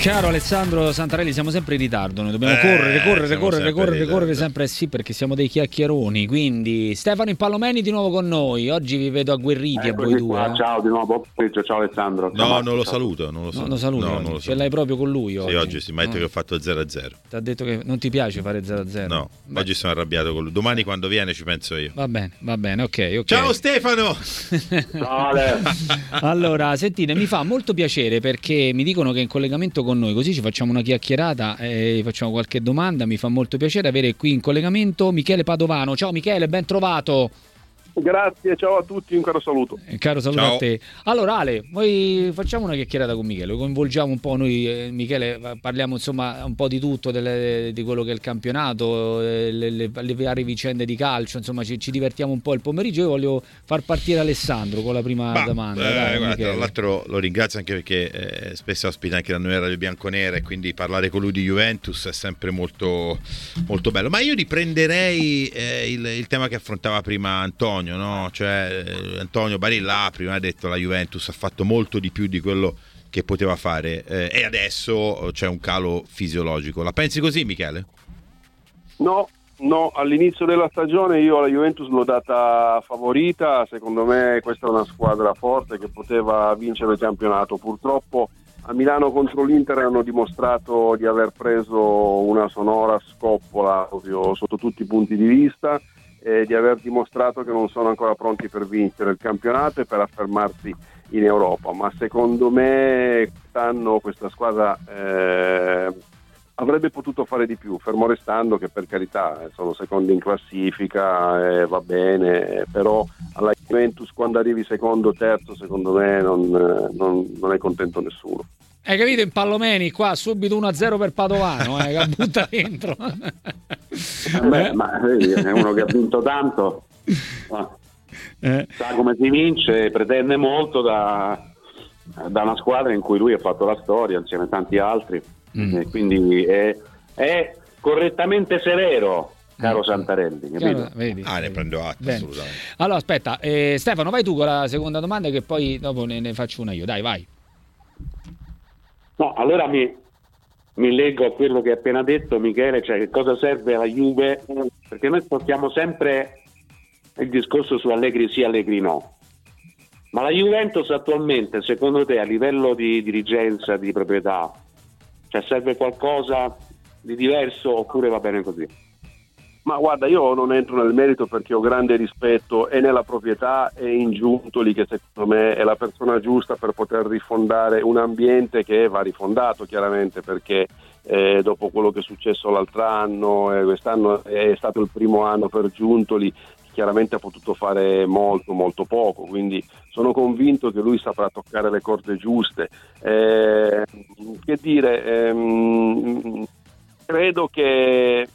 Caro Alessandro Santarelli, siamo sempre in ritardo, noi dobbiamo eh, correre, correre, correre, correre, correre sempre, sì, perché siamo dei chiacchieroni. Quindi Stefano Impallomeni di nuovo con noi. Oggi vi vedo agguerriti a voi due. Eh. Ciao di nuovo, ciao Alessandro. No, ciao, non lo saluto, non lo saluto. No, lo saluto. No, non lo Ce l'hai proprio con lui oggi. Sì, oggi si mette no. che ho fatto 0-0. Ti ha detto che non ti piace fare 0-0? No, Beh. oggi sono arrabbiato con lui. Domani quando viene ci penso io. Va bene, va bene, ok. okay. Ciao Stefano! ciao allora, sentite, mi fa molto piacere perché mi dicono che è in collegamento con noi, così ci facciamo una chiacchierata e facciamo qualche domanda. Mi fa molto piacere avere qui in collegamento Michele Padovano. Ciao Michele, ben trovato. Grazie, ciao a tutti, un caro saluto. Un caro saluto ciao. a te. Allora Ale, noi facciamo una chiacchierata con Michele, coinvolgiamo un po' noi, eh, Michele, parliamo insomma un po' di tutto, delle, di quello che è il campionato, eh, le, le, le, varie vicende di calcio, insomma ci, ci, divertiamo un po' il pomeriggio. Io voglio far partire Alessandro con la prima bah, domanda. Eh, Dai, guarda, tra l'altro lo ringrazio anche perché eh, spesso ospita anche la noi radio bianconera e quindi parlare con lui di Juventus è sempre molto, molto bello. Ma io riprenderei eh, il, il tema che affrontava prima Antonio Antonio, no? cioè, eh, Antonio Barilla prima ha detto la Juventus ha fatto molto di più di quello che poteva fare eh, e adesso c'è un calo fisiologico. La pensi così Michele? No, no, all'inizio della stagione io la Juventus l'ho data favorita, secondo me questa è una squadra forte che poteva vincere il campionato, purtroppo a Milano contro l'Inter hanno dimostrato di aver preso una sonora scoppola proprio sotto tutti i punti di vista e di aver dimostrato che non sono ancora pronti per vincere il campionato e per affermarsi in Europa, ma secondo me quest'anno questa squadra eh, avrebbe potuto fare di più, fermo restando che per carità eh, sono secondi in classifica, eh, va bene, però alla Juventus quando arrivi secondo o terzo secondo me non, eh, non, non è contento nessuno. Hai capito? In Pallomeni qua subito 1-0 per Padovano, eh, che butta dentro. Beh, ma è uno che ha vinto tanto, eh. sa come si vince, pretende molto da, da, una squadra in cui lui ha fatto la storia insieme a tanti altri, mm. quindi è, è, correttamente severo. Caro mm. Santarelli, Chiaro, vedi, ah, ne prendo atto. Bene. Assolutamente. Allora, aspetta, eh, Stefano, vai tu con la seconda domanda, che poi dopo ne, ne faccio una io. Dai, vai. No, allora mi, mi leggo a quello che hai appena detto Michele, cioè che cosa serve alla Juve, perché noi portiamo sempre il discorso su Allegri sì, Allegri no. Ma la Juventus attualmente, secondo te, a livello di dirigenza, di proprietà, cioè serve qualcosa di diverso oppure va bene così? Ma guarda, io non entro nel merito perché ho grande rispetto e nella proprietà e in Giuntoli, che secondo me è la persona giusta per poter rifondare un ambiente che va rifondato chiaramente perché eh, dopo quello che è successo l'altro anno, eh, quest'anno è stato il primo anno per Giuntoli, chiaramente ha potuto fare molto molto poco, quindi sono convinto che lui saprà toccare le corde giuste. Eh, che dire, ehm, credo che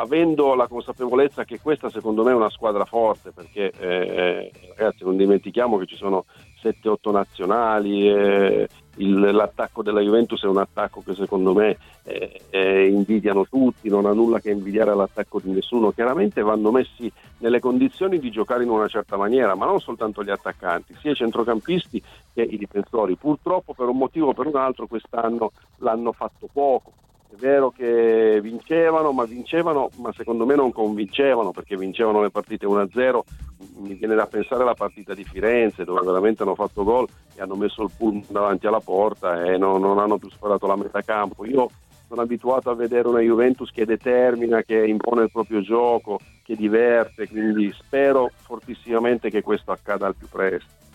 avendo la consapevolezza che questa secondo me è una squadra forte, perché eh, ragazzi non dimentichiamo che ci sono 7-8 nazionali, eh, il, l'attacco della Juventus è un attacco che secondo me eh, eh, invidiano tutti, non ha nulla che invidiare all'attacco di nessuno, chiaramente vanno messi nelle condizioni di giocare in una certa maniera, ma non soltanto gli attaccanti, sia i centrocampisti che i difensori, purtroppo per un motivo o per un altro quest'anno l'hanno fatto poco è vero che vincevano, ma vincevano, ma secondo me non convincevano perché vincevano le partite 1-0. Mi viene da pensare alla partita di Firenze dove veramente hanno fatto gol e hanno messo il pullman davanti alla porta e non, non hanno più sparato la metà campo. Io sono abituato a vedere una Juventus che determina, che impone il proprio gioco, che diverte, quindi spero fortissimamente che questo accada al più presto.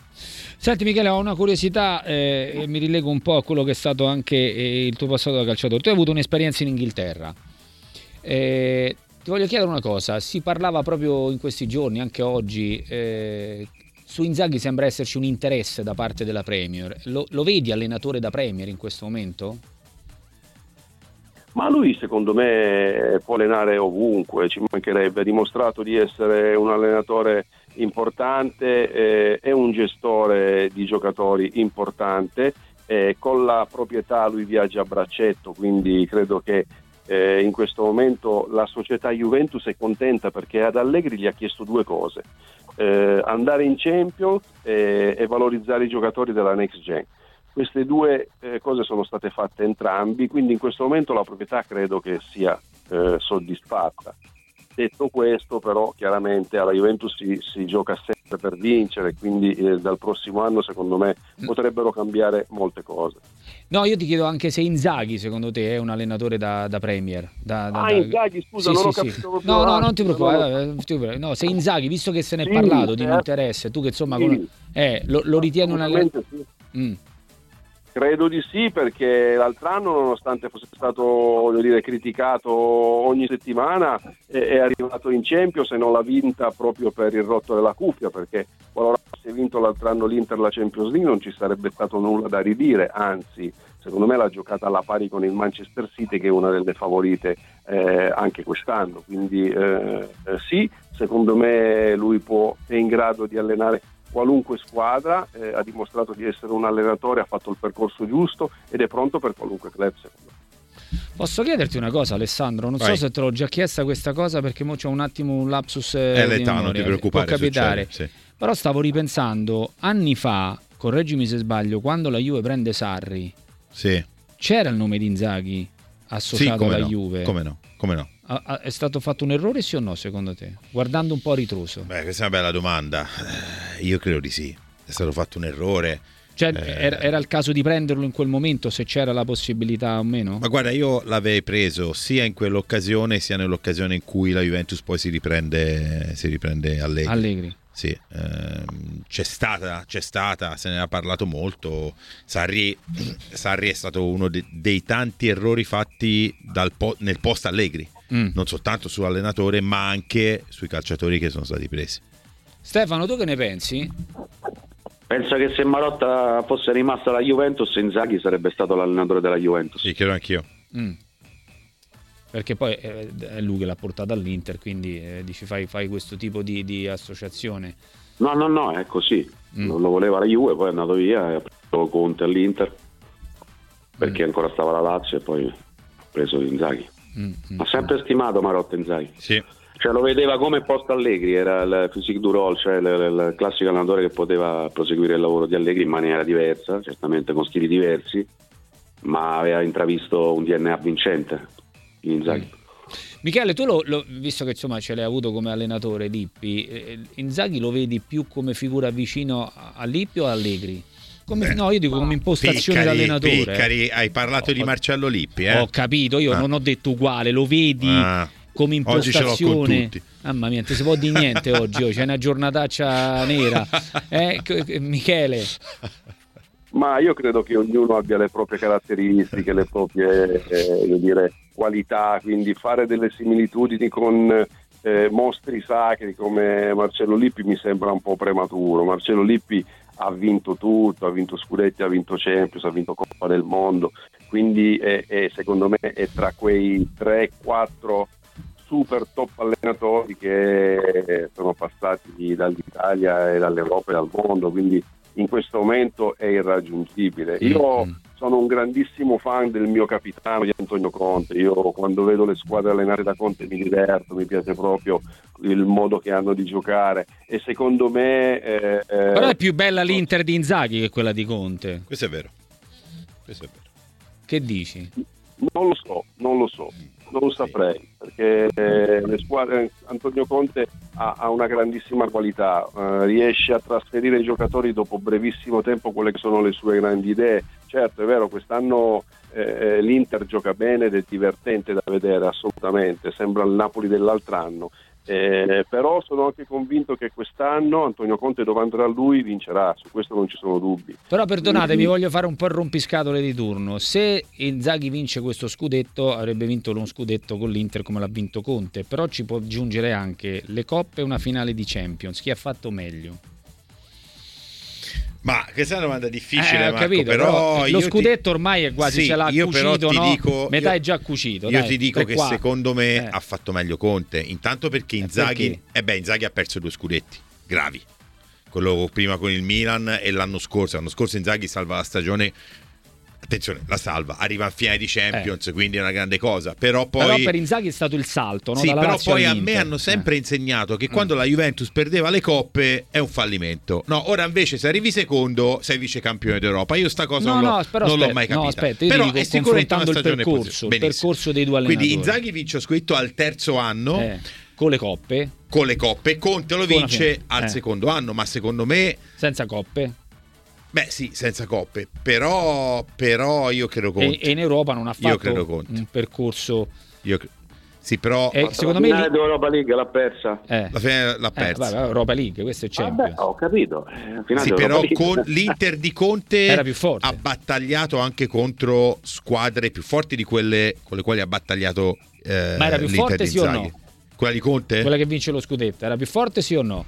Senti Michele, ho una curiosità eh, mi rilego un po' a quello che è stato anche eh, il tuo passato da calciatore. Tu hai avuto un'esperienza in Inghilterra. Eh, ti voglio chiedere una cosa, si parlava proprio in questi giorni, anche oggi, eh, su Inzaghi sembra esserci un interesse da parte della Premier. Lo, lo vedi allenatore da Premier in questo momento? Ma lui secondo me può allenare ovunque, ci mancherebbe, ha dimostrato di essere un allenatore importante, eh, è un gestore di giocatori importante, eh, con la proprietà lui viaggia a braccetto, quindi credo che eh, in questo momento la società Juventus è contenta perché ad Allegri gli ha chiesto due cose, eh, andare in Champions e valorizzare i giocatori della Next Gen queste due eh, cose sono state fatte entrambi, quindi in questo momento la proprietà credo che sia eh, soddisfatta. Detto questo, però, chiaramente alla Juventus si, si gioca sempre per vincere, quindi eh, dal prossimo anno, secondo me, mm. potrebbero cambiare molte cose. No, io ti chiedo anche se Inzaghi, secondo te, è un allenatore da, da Premier. Da, da, ah, Inzaghi, scusa, sì, non sì, ho capito. Sì. No, no, non ti preoccupare. No, se Inzaghi, visto che se ne è parlato di un certo. interesse, tu che insomma con... eh, lo, lo ritieni un allenatore... Mm. Credo di sì perché l'altro anno nonostante fosse stato dire, criticato ogni settimana è arrivato in Champions e non l'ha vinta proprio per il rotto della cuffia perché qualora avesse vinto l'altro anno l'Inter la Champions League non ci sarebbe stato nulla da ridire, anzi secondo me l'ha giocata alla pari con il Manchester City che è una delle favorite eh, anche quest'anno, quindi eh, eh, sì, secondo me lui può, è in grado di allenare qualunque squadra, eh, ha dimostrato di essere un allenatore, ha fatto il percorso giusto ed è pronto per qualunque club secondo me. Posso chiederti una cosa Alessandro? Non Vai. so se te l'ho già chiesta questa cosa perché mo c'è un attimo un lapsus eh, È l'età, non ti preoccupare, può capitare. Succede, sì. Però stavo ripensando, anni fa, correggimi se sbaglio, quando la Juve prende Sarri, sì. c'era il nome di Inzaghi associato sì, alla no, Juve? Come no? Come no? È stato fatto un errore sì o no secondo te? Guardando un po' a ritroso. Beh, questa è una bella domanda. Eh, io credo di sì. È stato fatto un errore. Cioè, eh, era il caso di prenderlo in quel momento se c'era la possibilità o meno? Ma guarda, io l'avrei preso sia in quell'occasione sia nell'occasione in cui la Juventus poi si riprende, si riprende Allegri. Allegri. Sì, ehm, c'è stata, c'è stata, se ne ha parlato molto. Sarri, Sarri è stato uno de- dei tanti errori fatti po- nel post Allegri, mm. non soltanto sull'allenatore, ma anche sui calciatori che sono stati presi. Stefano, tu che ne pensi? Penso che se Marotta fosse rimasta alla Juventus, Inzaghi sarebbe stato l'allenatore della Juventus. Sì, credo anch'io. Mm perché poi è lui che l'ha portata all'Inter, quindi eh, dici fai, fai, questo tipo di, di, associazione. No, no, no, è così. Mm. Non lo voleva la Juve, poi è andato via e ha preso Conte all'Inter perché mm. ancora stava la Lazio e poi ha preso Inzaghi. Mm, mm ha sempre stimato Marotta Inzaghi. Sì. Cioè, lo vedeva come post Allegri, era il physique du role, cioè il, il classico allenatore che poteva proseguire il lavoro di Allegri in maniera diversa, certamente con stili diversi, ma aveva intravisto un DNA vincente Inzaghi. Mm. Michele, tu lo, lo, visto che insomma ce l'hai avuto come allenatore Lippi, eh, Inzaghi lo vedi più come figura vicino a Lippi o a Allegri? Come, Beh, no, io dico come impostazione Piccari, d'allenatore. Piccari, hai parlato no, di Marcello Lippi, eh? Ho capito, io ah. non ho detto uguale, lo vedi ah. come impostazione. Mamma mia, non si può di niente oggi, oh, c'è una giornataccia nera. Eh, Michele. Ma io credo che ognuno abbia le proprie caratteristiche, le proprie eh, dire, qualità, quindi fare delle similitudini con eh, mostri sacri come Marcello Lippi mi sembra un po' prematuro. Marcello Lippi ha vinto tutto, ha vinto Scudetti, ha vinto Champions, ha vinto Coppa del Mondo, quindi è, è, secondo me è tra quei 3-4 super top allenatori che sono passati dall'Italia e dall'Europa e dal mondo, quindi in questo momento è irraggiungibile. Io mm sono un grandissimo fan del mio capitano di Antonio Conte. Io quando vedo le squadre allenate da Conte mi diverto, mi piace proprio il modo che hanno di giocare. E secondo me. Eh, eh, Però è più bella l'Inter di Inzaghi che quella di Conte. Questo è vero. Questo è vero. Che dici? Non lo so, non lo so non saprei perché eh, squadre, Antonio Conte ha, ha, una grandissima qualità, eh, riesce a trasferire i giocatori dopo brevissimo tempo quelle che sono le sue grandi idee. Certo, è vero, quest'anno eh, eh l'Inter gioca bene ed è divertente da vedere assolutamente, sembra il Napoli dell'altro anno. Eh, però sono anche convinto che quest'anno Antonio Conte dove andrà lui vincerà, su questo non ci sono dubbi. Però perdonatemi, Quindi... voglio fare un po' il rompiscatole di turno. Se Inzaghi vince questo scudetto, avrebbe vinto uno scudetto con l'Inter come l'ha vinto Conte, però ci può aggiungere anche le coppe e una finale di Champions. Chi ha fatto meglio? Ma questa è una domanda difficile, eh, Marco, capito, però, però lo scudetto ti... ormai è quasi sì, ce l'ha io cucito, no? dico, Metà io, è già cucito. Io dai, ti dico che qua. secondo me eh. ha fatto meglio Conte, intanto perché Inzaghi, perché? Eh beh, Inzaghi ha perso due scudetti gravi. Quello prima con il Milan e l'anno scorso, l'anno scorso Inzaghi salva la stagione attenzione, la salva, arriva a finale di Champions, eh. quindi è una grande cosa. Però poi però per Inzaghi è stato il salto, no? Sì, Dalla però Lazio poi a me hanno sempre Eh. insegnato che Mm. quando la Juventus perdeva le coppe è un fallimento. No, ora invece se arrivi secondo sei vice campione d'Europa. Io sta cosa No, non, l'ho, no, però non l'ho aspetta, mai no, capita. aspetta, io ti però dico, è sicuramente una confrontando il stagione percorso, il percorso dei due allenatori. Quindi Inzaghi vince scritto al terzo anno Eh, con le coppe, con le coppe, Conte lo vince al Eh. secondo anno, ma secondo me senza coppe. Beh, sì, senza coppe, però, però io credo Conte. e in Europa non ha fatto un percorso. Io cre- sì, però Eh, secondo me la finale lì- dell'Europa League l'ha persa. Eh, la fine l'ha eh, persa. vabbè, Europa League, questo è Vabbè, Champions. ho capito. Eh, la finale Sì, però League. con l'Inter di Conte Era più forte. ha battagliato anche contro squadre più forti di quelle con le quali ha battagliato eh, Ma era più l'Inter forte, sì o no? Quella di Conte? Quella che vince lo scudetto era più forte, sì o no?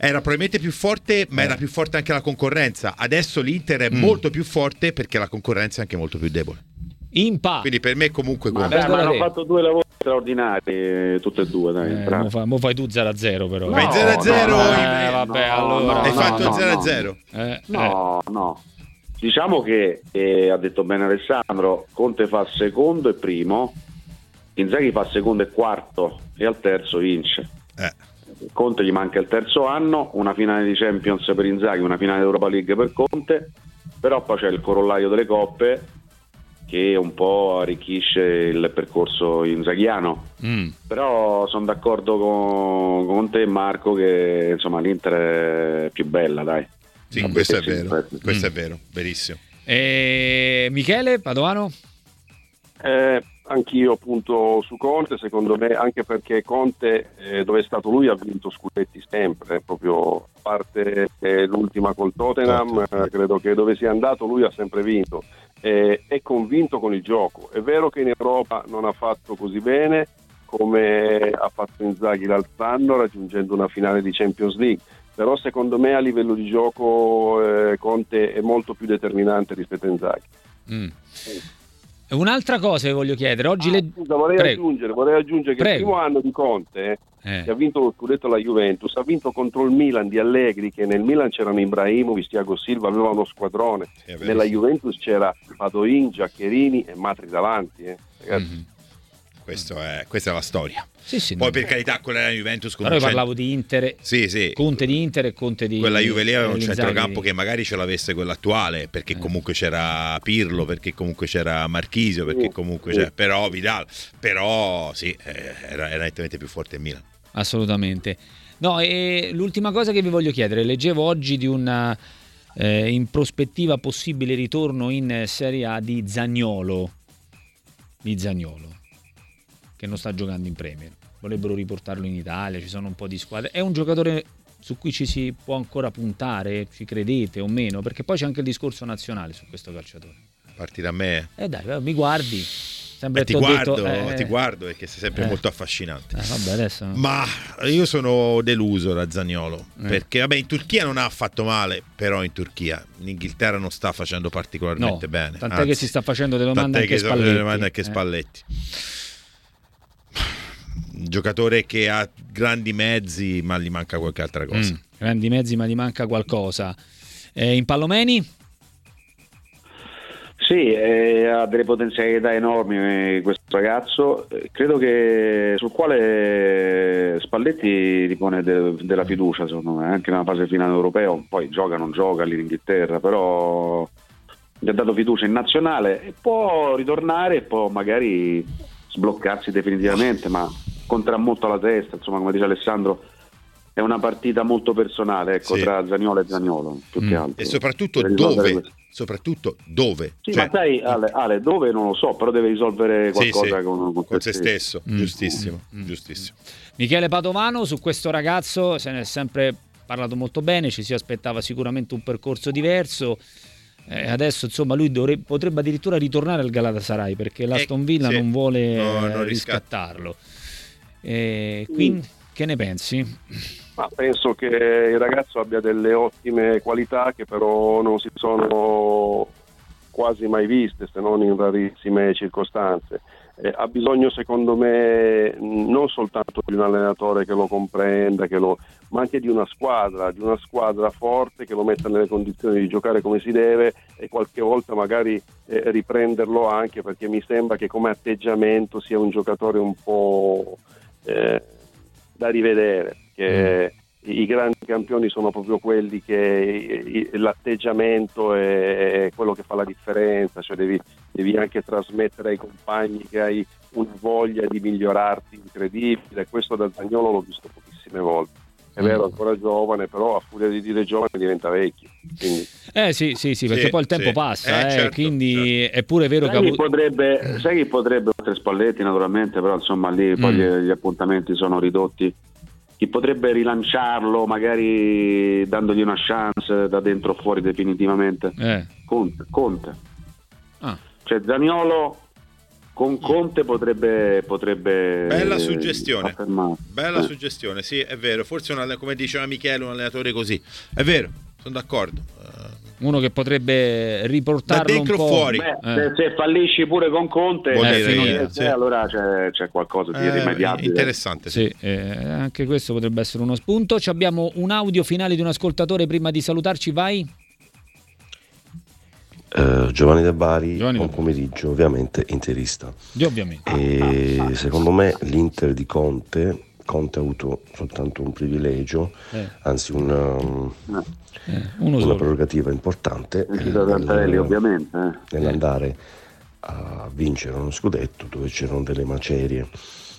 Era probabilmente più forte, ma Eh. era più forte anche la concorrenza. Adesso l'Inter è Mm. molto più forte perché la concorrenza è anche molto più debole. Impa. Quindi per me comunque Ma, Conte. dai, ma hanno fatto due lavori straordinari, eh, tutte e due. Dai, Eh, mo, fa- mo fai tu 0-0 però. Fai No, 0-0 no, Eh, vabbè, no, allora. Hai no, fatto no, il 0-0. Eh, No, no. Diciamo che eh, ha detto bene Alessandro, Conte fa secondo e primo, Inzaghi fa secondo e quarto e al terzo vince. Eh. Conte gli manca il terzo anno, una finale di Champions per Inzaghi, una finale di Europa League per Conte, però poi c'è il corollario delle coppe che un po' arricchisce il percorso inzaghiano. eh. Mm. Però sono d'accordo con, con te Marco che insomma l'Inter è più bella, dai. Sì, Vabbè, questo è vero. sì. Questo Mm. è vero, verissimo. E Michele Padovano? Eh, anch'io punto su Conte, secondo me, anche perché Conte, eh, dove è stato lui, ha vinto scudetti sempre, proprio a parte eh, l'ultima col Tottenham, Tottenham. eh, credo che dove sia andato lui ha sempre vinto. Eh, è convinto con il gioco. È vero che in Europa non ha fatto così bene come ha fatto Inzaghi l'altro anno, raggiungendo una finale di Champions League. Però secondo me a livello di gioco eh, Conte è molto più determinante rispetto a Inzaghi. Mm. Un'altra cosa che voglio chiedere. Oggi le... Ah, Scusa, vorrei Prego. aggiungere, vorrei aggiungere che Prego. il primo anno di Conte, Eh. che ha vinto lo scudetto alla Juventus, ha vinto contro il Milan di Allegri, che nel Milan c'erano Ibrahimovic, Thiago Silva, aveva uno squadrone. Sì. Nella Juventus c'era Padoin, Giaccherini e Matri davanti. eh. Ragazzi, Mhm. Questo è- questa è la storia. Sì, sì, Poi no. per carità, quella della Juventus con Però io un cent- parlavo di Inter, Sì, sì. Conte di Inter e Conte di Quella Juve lì aveva un centrocampo che magari ce l'avesse quella attuale, perché Eh. comunque c'era Pirlo, perché comunque c'era Marchisio, perché Sì, comunque c'era però Vidal, però sì, eh, era, era nettamente più forte il Milan. Assolutamente. No, e l'ultima cosa che vi voglio chiedere, leggevo oggi di una eh, in prospettiva possibile ritorno in Serie A di Zagnolo, di Zagnolo, che non sta giocando in Premier. Vorrebbero riportarlo in Italia, ci sono un po' di squadre. È un giocatore su cui ci si può ancora puntare, ci credete o meno? Perché poi c'è anche il discorso nazionale su questo calciatore. A partire da me, Eh dai, mi guardi. Sembra eh, ti t'ho detto, guardo, eh, ti guardo perché sei sempre eh. molto affascinante. eh, vabbè, adesso... Ma io sono deluso da Zagnolo Eh. perché vabbè in Turchia non ha fatto male, però in Turchia in Inghilterra non sta facendo particolarmente No, bene. tant'è anzi, che si sta facendo delle domande anche che si fa Spalletti. delle domande anche Eh. Spalletti. Giocatore che ha grandi mezzi, ma gli manca qualche altra cosa. Mm, grandi mezzi, ma gli manca qualcosa. Eh, in Pallomeni? Sì, eh, ha delle potenzialità enormi eh, questo ragazzo, Eh, credo che sul quale Spalletti ripone de- della fiducia secondo me, anche nella fase finale europeo, poi gioca o non gioca lì in Inghilterra, però gli ha dato fiducia in nazionale e può ritornare e può magari sbloccarsi definitivamente, ma conterà molto la testa, insomma come dice Alessandro è una partita molto personale ecco, Sì. tra Zagnolo e Zagnolo, più Mm. che altro. E soprattutto dove? Soprattutto dove? Sì, Cioè, ma sai Ale, Ale, dove non lo so, però deve risolvere sì, qualcosa sì, con, con con se stesso, Mm. giustissimo, Mm. giustissimo. Michele Padovano, su questo ragazzo se ne è sempre parlato molto bene, ci si aspettava sicuramente un percorso diverso. Eh, adesso insomma lui dovrebbe- potrebbe addirittura ritornare al Galatasaray perché l'Aston Villa sì. non vuole No, eh, non riscatta. Eh, quindi che ne pensi? Ma penso che il ragazzo abbia delle ottime qualità che però non si sono quasi mai viste se non in rarissime circostanze. Eh, ha bisogno secondo me non soltanto di un allenatore che lo comprenda, che lo, ma anche di una squadra, di una squadra forte che lo metta nelle condizioni di giocare come si deve e qualche volta magari eh, riprenderlo anche perché mi sembra che come atteggiamento sia un giocatore un po' eh, da rivedere. Che, mm i grandi campioni sono proprio quelli che l'atteggiamento è quello che fa la differenza, cioè devi, devi anche trasmettere ai compagni che hai una voglia di migliorarti incredibile, questo da Zagnolo l'ho visto pochissime volte. È vero, mm. ancora giovane, però a furia di dire giovane diventa vecchio. Quindi... Eh sì, sì, sì, perché sì, poi il tempo sì. passa, eh, eh, certo, quindi certo. è pure vero sai che... Chi potrebbe, sai chi potrebbe, oltre Spalletti naturalmente, però insomma lì mm. poi gli, gli appuntamenti sono ridotti chi potrebbe rilanciarlo magari dandogli una chance da dentro o fuori definitivamente? Eh. Conte. Conte. Ah. Cioè Zaniolo con Conte potrebbe, potrebbe bella suggestione affermare. bella eh. suggestione sì è vero forse una, come diceva Michele un allenatore così è vero sono d'accordo uno che potrebbe riportarlo da dentro un po'. fuori. Beh, eh. se, fallisci pure con Conte, eh, dire, eh, sì. allora c'è, c'è, qualcosa di eh, irrimediabile. Interessante. Sì, eh, anche questo potrebbe essere uno spunto. Ci abbiamo un audio finale di un ascoltatore prima di salutarci, vai. Uh, Giovanni De Bari, Giovanni buon pomeriggio, ovviamente interista. ovviamente. E secondo me l'Inter di Conte, Conte ha avuto soltanto un privilegio, eh. anzi un, um, eh, una solo. prerogativa importante eh, ovviamente, eh. nell'andare a vincere uno scudetto dove c'erano delle macerie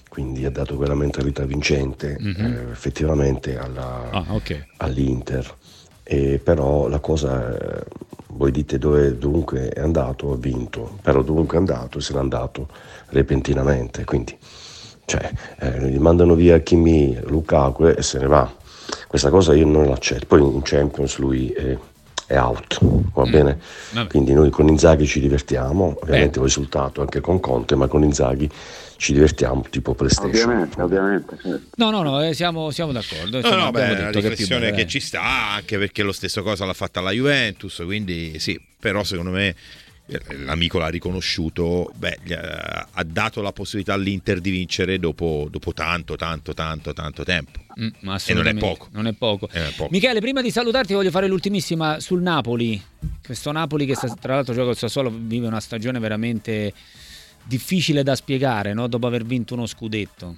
quindi ha dato quella mentalità vincente mm-hmm. eh, effettivamente alla, ah, okay. all'Inter e però la cosa eh, voi dite dove dunque è andato ha vinto però dovunque è andato se n'è andato repentinamente quindi cioè, eh, gli mandano via Kimi Lukaku e se ne va questa cosa io non l'accetto. Poi in Champions lui è, è out, va mm. bene? Vabbè. Quindi noi con Inzaghi ci divertiamo, ovviamente eh. ho risultato anche con Conte, ma con Inzaghi ci divertiamo tipo PlayStation. Ovviamente, ovviamente. Certo. No, no, no, eh, siamo, siamo, d'accordo. No, no, beh, una riflessione che, che ci sta, anche perché lo stesso cosa l'ha fatta la Juventus, quindi sì, però secondo me l'amico l'ha riconosciuto, beh, ha dato la possibilità all'Inter di vincere dopo, dopo tanto, tanto, tanto, tanto tempo. Mm, e non è poco. Non è poco. è poco. Michele, prima di salutarti voglio fare l'ultimissima sul Napoli. Questo Napoli che sta, tra l'altro gioca al Sassuolo vive una stagione veramente difficile da spiegare, no? dopo aver vinto uno scudetto.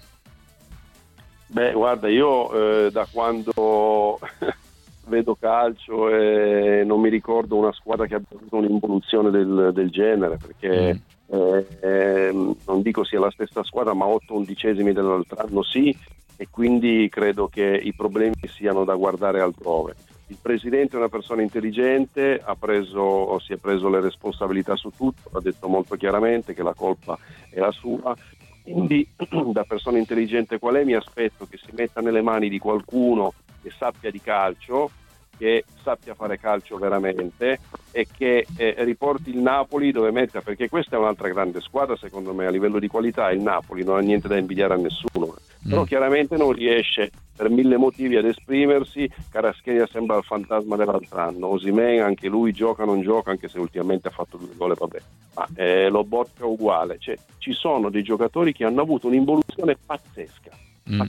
Beh, guarda, io eh, da quando vedo calcio e non mi ricordo una squadra che abbia avuto un'involuzione del, del genere perché mm. eh, eh, non dico sia la stessa squadra ma 8 undicesimi dell'altro anno sì e quindi credo che i problemi siano da guardare altrove. Il presidente è una persona intelligente, preso, si è preso le responsabilità su tutto, ha detto molto chiaramente che la colpa è la sua, quindi da persona intelligente qual è mi aspetto che si metta nelle mani di qualcuno che sappia di calcio, che sappia fare calcio veramente e che eh, riporti il Napoli dove metta, perché questa è un'altra grande squadra secondo me a livello di qualità, il Napoli non ha niente da invidiare a nessuno, mm. però chiaramente non riesce per mille motivi ad esprimersi, Carascheria sembra il fantasma dell'altro anno, Osimen anche lui gioca non gioca anche se ultimamente ha fatto due gol vabbè, ma eh, lo Botka uguale, cioè, ci sono dei giocatori che hanno avuto un'involuzione pazzesca Mm.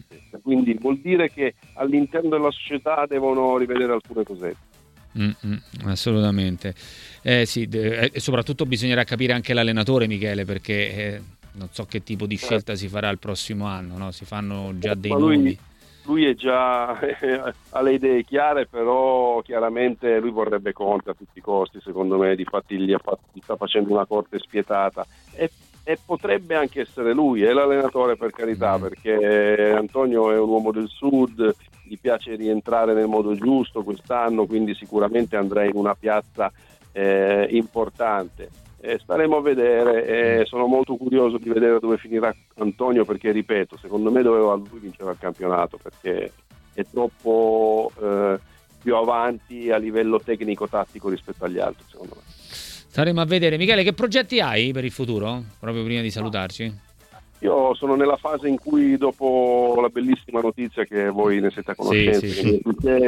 Quindi vuol dire che all'interno della società devono rivedere alcune cosette. Mm-mm, assolutamente. Eh, sì, e soprattutto bisognerà capire anche l'allenatore, Michele, perché eh, non so che tipo di certo. scelta si farà il prossimo anno, no? si fanno già dei lui, nomi. Lui è già ha le idee chiare, però chiaramente lui vorrebbe Conte a tutti i costi, secondo me, di fatti gli, fatto, gli sta facendo una corte spietata. E e potrebbe anche essere lui, è l'allenatore per carità, mm. perché Antonio è un uomo del sud, gli piace rientrare nel modo giusto quest'anno, quindi sicuramente andrà in una piazza eh, importante. Eh, staremo a vedere, eh, sono molto curioso di vedere dove finirà Antonio perché, ripeto, secondo me doveva lui vincere il campionato perché è troppo eh, più avanti a livello tecnico-tattico rispetto agli altri, secondo me. Staremo a vedere. Michele, che progetti hai per il futuro? Proprio prima di salutarci. Io sono nella fase in cui dopo la bellissima notizia che voi ne siete a conoscenza, sì, sì,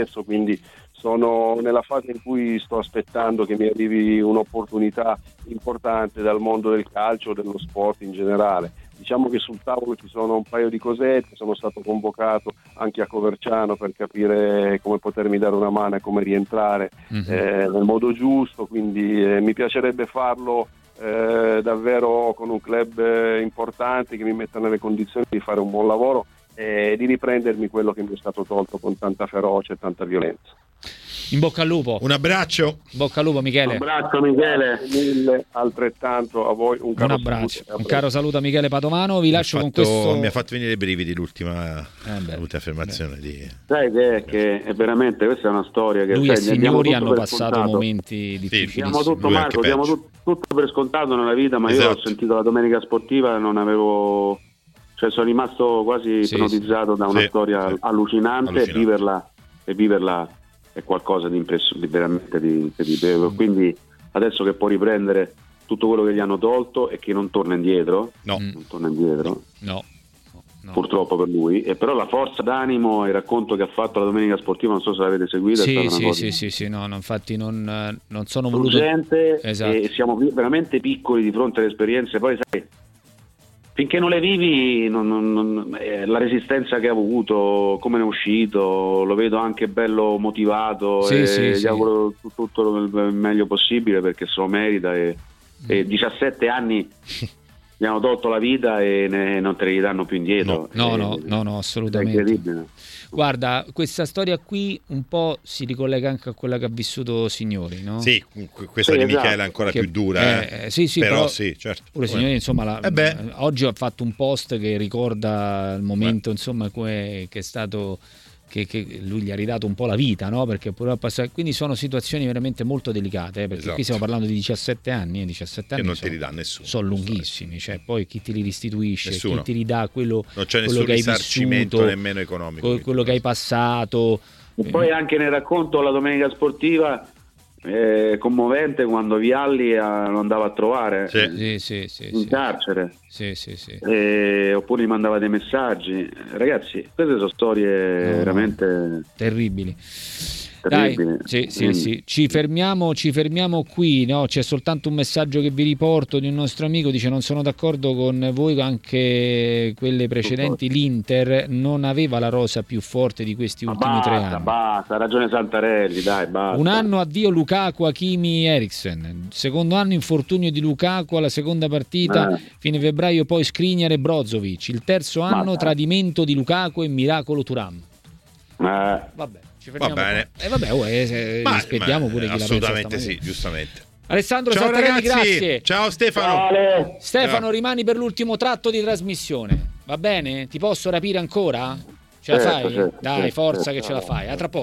sì. quindi sono nella fase in cui sto aspettando che mi arrivi un'opportunità importante dal mondo del calcio, dello sport in generale. Diciamo che sul tavolo ci sono un paio di cosette, sono stato convocato anche a Coverciano per capire come potermi dare una mano e come rientrare mm-hmm. eh, nel modo giusto, quindi eh, mi piacerebbe farlo eh, davvero con un club eh, importante che mi metta nelle condizioni di fare un buon lavoro e di riprendermi quello che mi è stato tolto con tanta ferocia e tanta violenza. In bocca al lupo. Un abbraccio. In bocca al lupo Michele. Un abbraccio Michele. Mille, altrettanto a voi un caro un abbraccio. Saluto. Un caro saluto a Michele Padovano. Vi lascio fatto, con questo. Mi ha fatto venire i brividi l'ultima, eh l'ultima affermazione. Di... Sai che, è, che è veramente questa è una storia che lui sai, e signori hanno passato scontato. momenti difficili. Sì, tutto, Marco, diamo tutto, tutto, per scontato nella vita, ma esatto. io ho sentito la domenica sportiva e non avevo cioè sono rimasto quasi sì, ipnotizzato da una sì, storia sì. allucinante, allucinante. E, viverla, e viverla è qualcosa di, impress- veramente di incredibile. Mm. Quindi adesso che può riprendere tutto quello che gli hanno tolto e che non torna indietro, no. non torna indietro. No. No. purtroppo per lui, e però la forza d'animo e il racconto che ha fatto la domenica sportiva, non so se l'avete seguito. Sì, sì, sì, sì, sì, no, no, infatti non, non sono voluto... Esatto. E siamo veramente piccoli di fronte alle esperienze, poi sai, finché non le vivi, non, non, non, eh, la resistenza che ha avuto, come ne è uscito, lo vedo anche bello motivato sì, e sì, gli sì. auguro tutto, il meglio possibile perché se lo merita. E, e 17 anni gli hanno tolto la vita e ne, non te li danno più indietro. No, no, no, no, assolutamente. È incredibile. Guarda, questa storia qui un po' si ricollega anche a quella che ha vissuto Signori, no? Sì, questa sì, di Michele esatto. è ancora che, più dura. Eh, eh, sì, sì, però, però sì, certo. Pure Signori, insomma, la, eh oggi ha fatto un post che ricorda il momento, Beh. insomma, che è stato che, che, lui gli ha ridato un po' la vita, no? Perché passare... Quindi sono situazioni veramente molto delicate, eh? perché esatto. qui stiamo parlando di 17 anni, eh? 17 anni che non sono, ti ridà nessuno. Sono lunghissimi, cioè poi chi te li restituisce, nessuno. chi ti ridà quello, non c'è quello che hai vissuto, nemmeno economico. Quello che hai passato. E poi anche nel racconto la domenica sportiva eh, commovente quando Vialli lo andava a trovare. Sì. Sì, sì, in carcere. Eh, oppure gli mandava dei messaggi. Ragazzi queste sono storie no, veramente terribili dai, sì, sì, sì. Ci, fermiamo, ci fermiamo qui, no? c'è soltanto un messaggio che vi riporto di un nostro amico, dice non sono d'accordo con voi, anche quelle precedenti, l'Inter non aveva la rosa più forte di questi ultimi basta, tre anni. Basta, ha ragione Santarelli, dai, basta. Un anno addio Lukaku, Hakimi, Eriksen, secondo anno infortunio di Lukaku alla seconda partita, eh. fine febbraio poi Skriniar e Brozovic, il terzo anno basta. tradimento di Lukaku e miracolo Turam. Eh. Vabbè. Ci Va bene. E eh, vabbè, oh, eh, ma, rispettiamo ma, pure chi Assolutamente sì, giustamente. Alessandro Ciao Santarelli, ragazzi. grazie. Ciao Stefano. Ciao. Stefano, Ciao. rimani per l'ultimo tratto di trasmissione. Va bene? Ti posso rapire ancora? Ce la certo, fai? Certo, Dai, certo, forza che ce la fai. A tra poco.